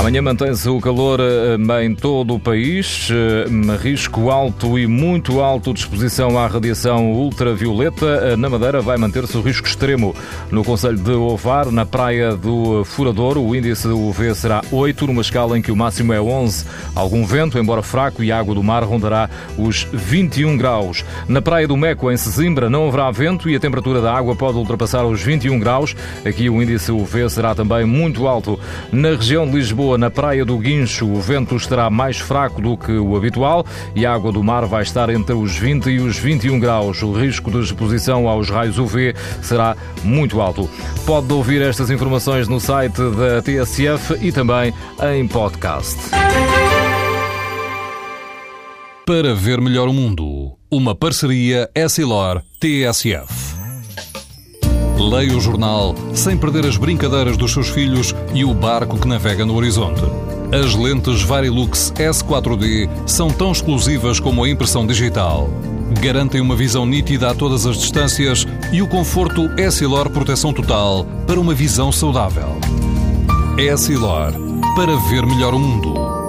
Amanhã mantém-se o calor eh, em todo o país, eh, risco alto e muito alto de exposição à radiação ultravioleta. Eh, na Madeira vai manter-se o risco extremo. No Conselho de Ovar, na praia do Furador, o índice UV será 8, numa escala em que o máximo é 11. Algum vento, embora fraco, e a água do mar rondará os 21 graus. Na praia do Meco, em Sesimbra, não haverá vento e a temperatura da água pode ultrapassar os 21 graus. Aqui o índice UV será também muito alto. Na região de Lisboa, Lisboa, na Praia do Guincho, o vento estará mais fraco do que o habitual e a água do mar vai estar entre os 20 e os 21 graus. O risco de exposição aos raios UV será muito alto. Pode ouvir estas informações no site da TSF e também em podcast. Para ver melhor o mundo, uma parceria Essilor-TSF. Leia o jornal sem perder as brincadeiras dos seus filhos e o barco que navega no horizonte. As lentes Varilux S4D são tão exclusivas como a impressão digital. Garantem uma visão nítida a todas as distâncias e o conforto Essilor Proteção Total para uma visão saudável. Essilor, para ver melhor o mundo.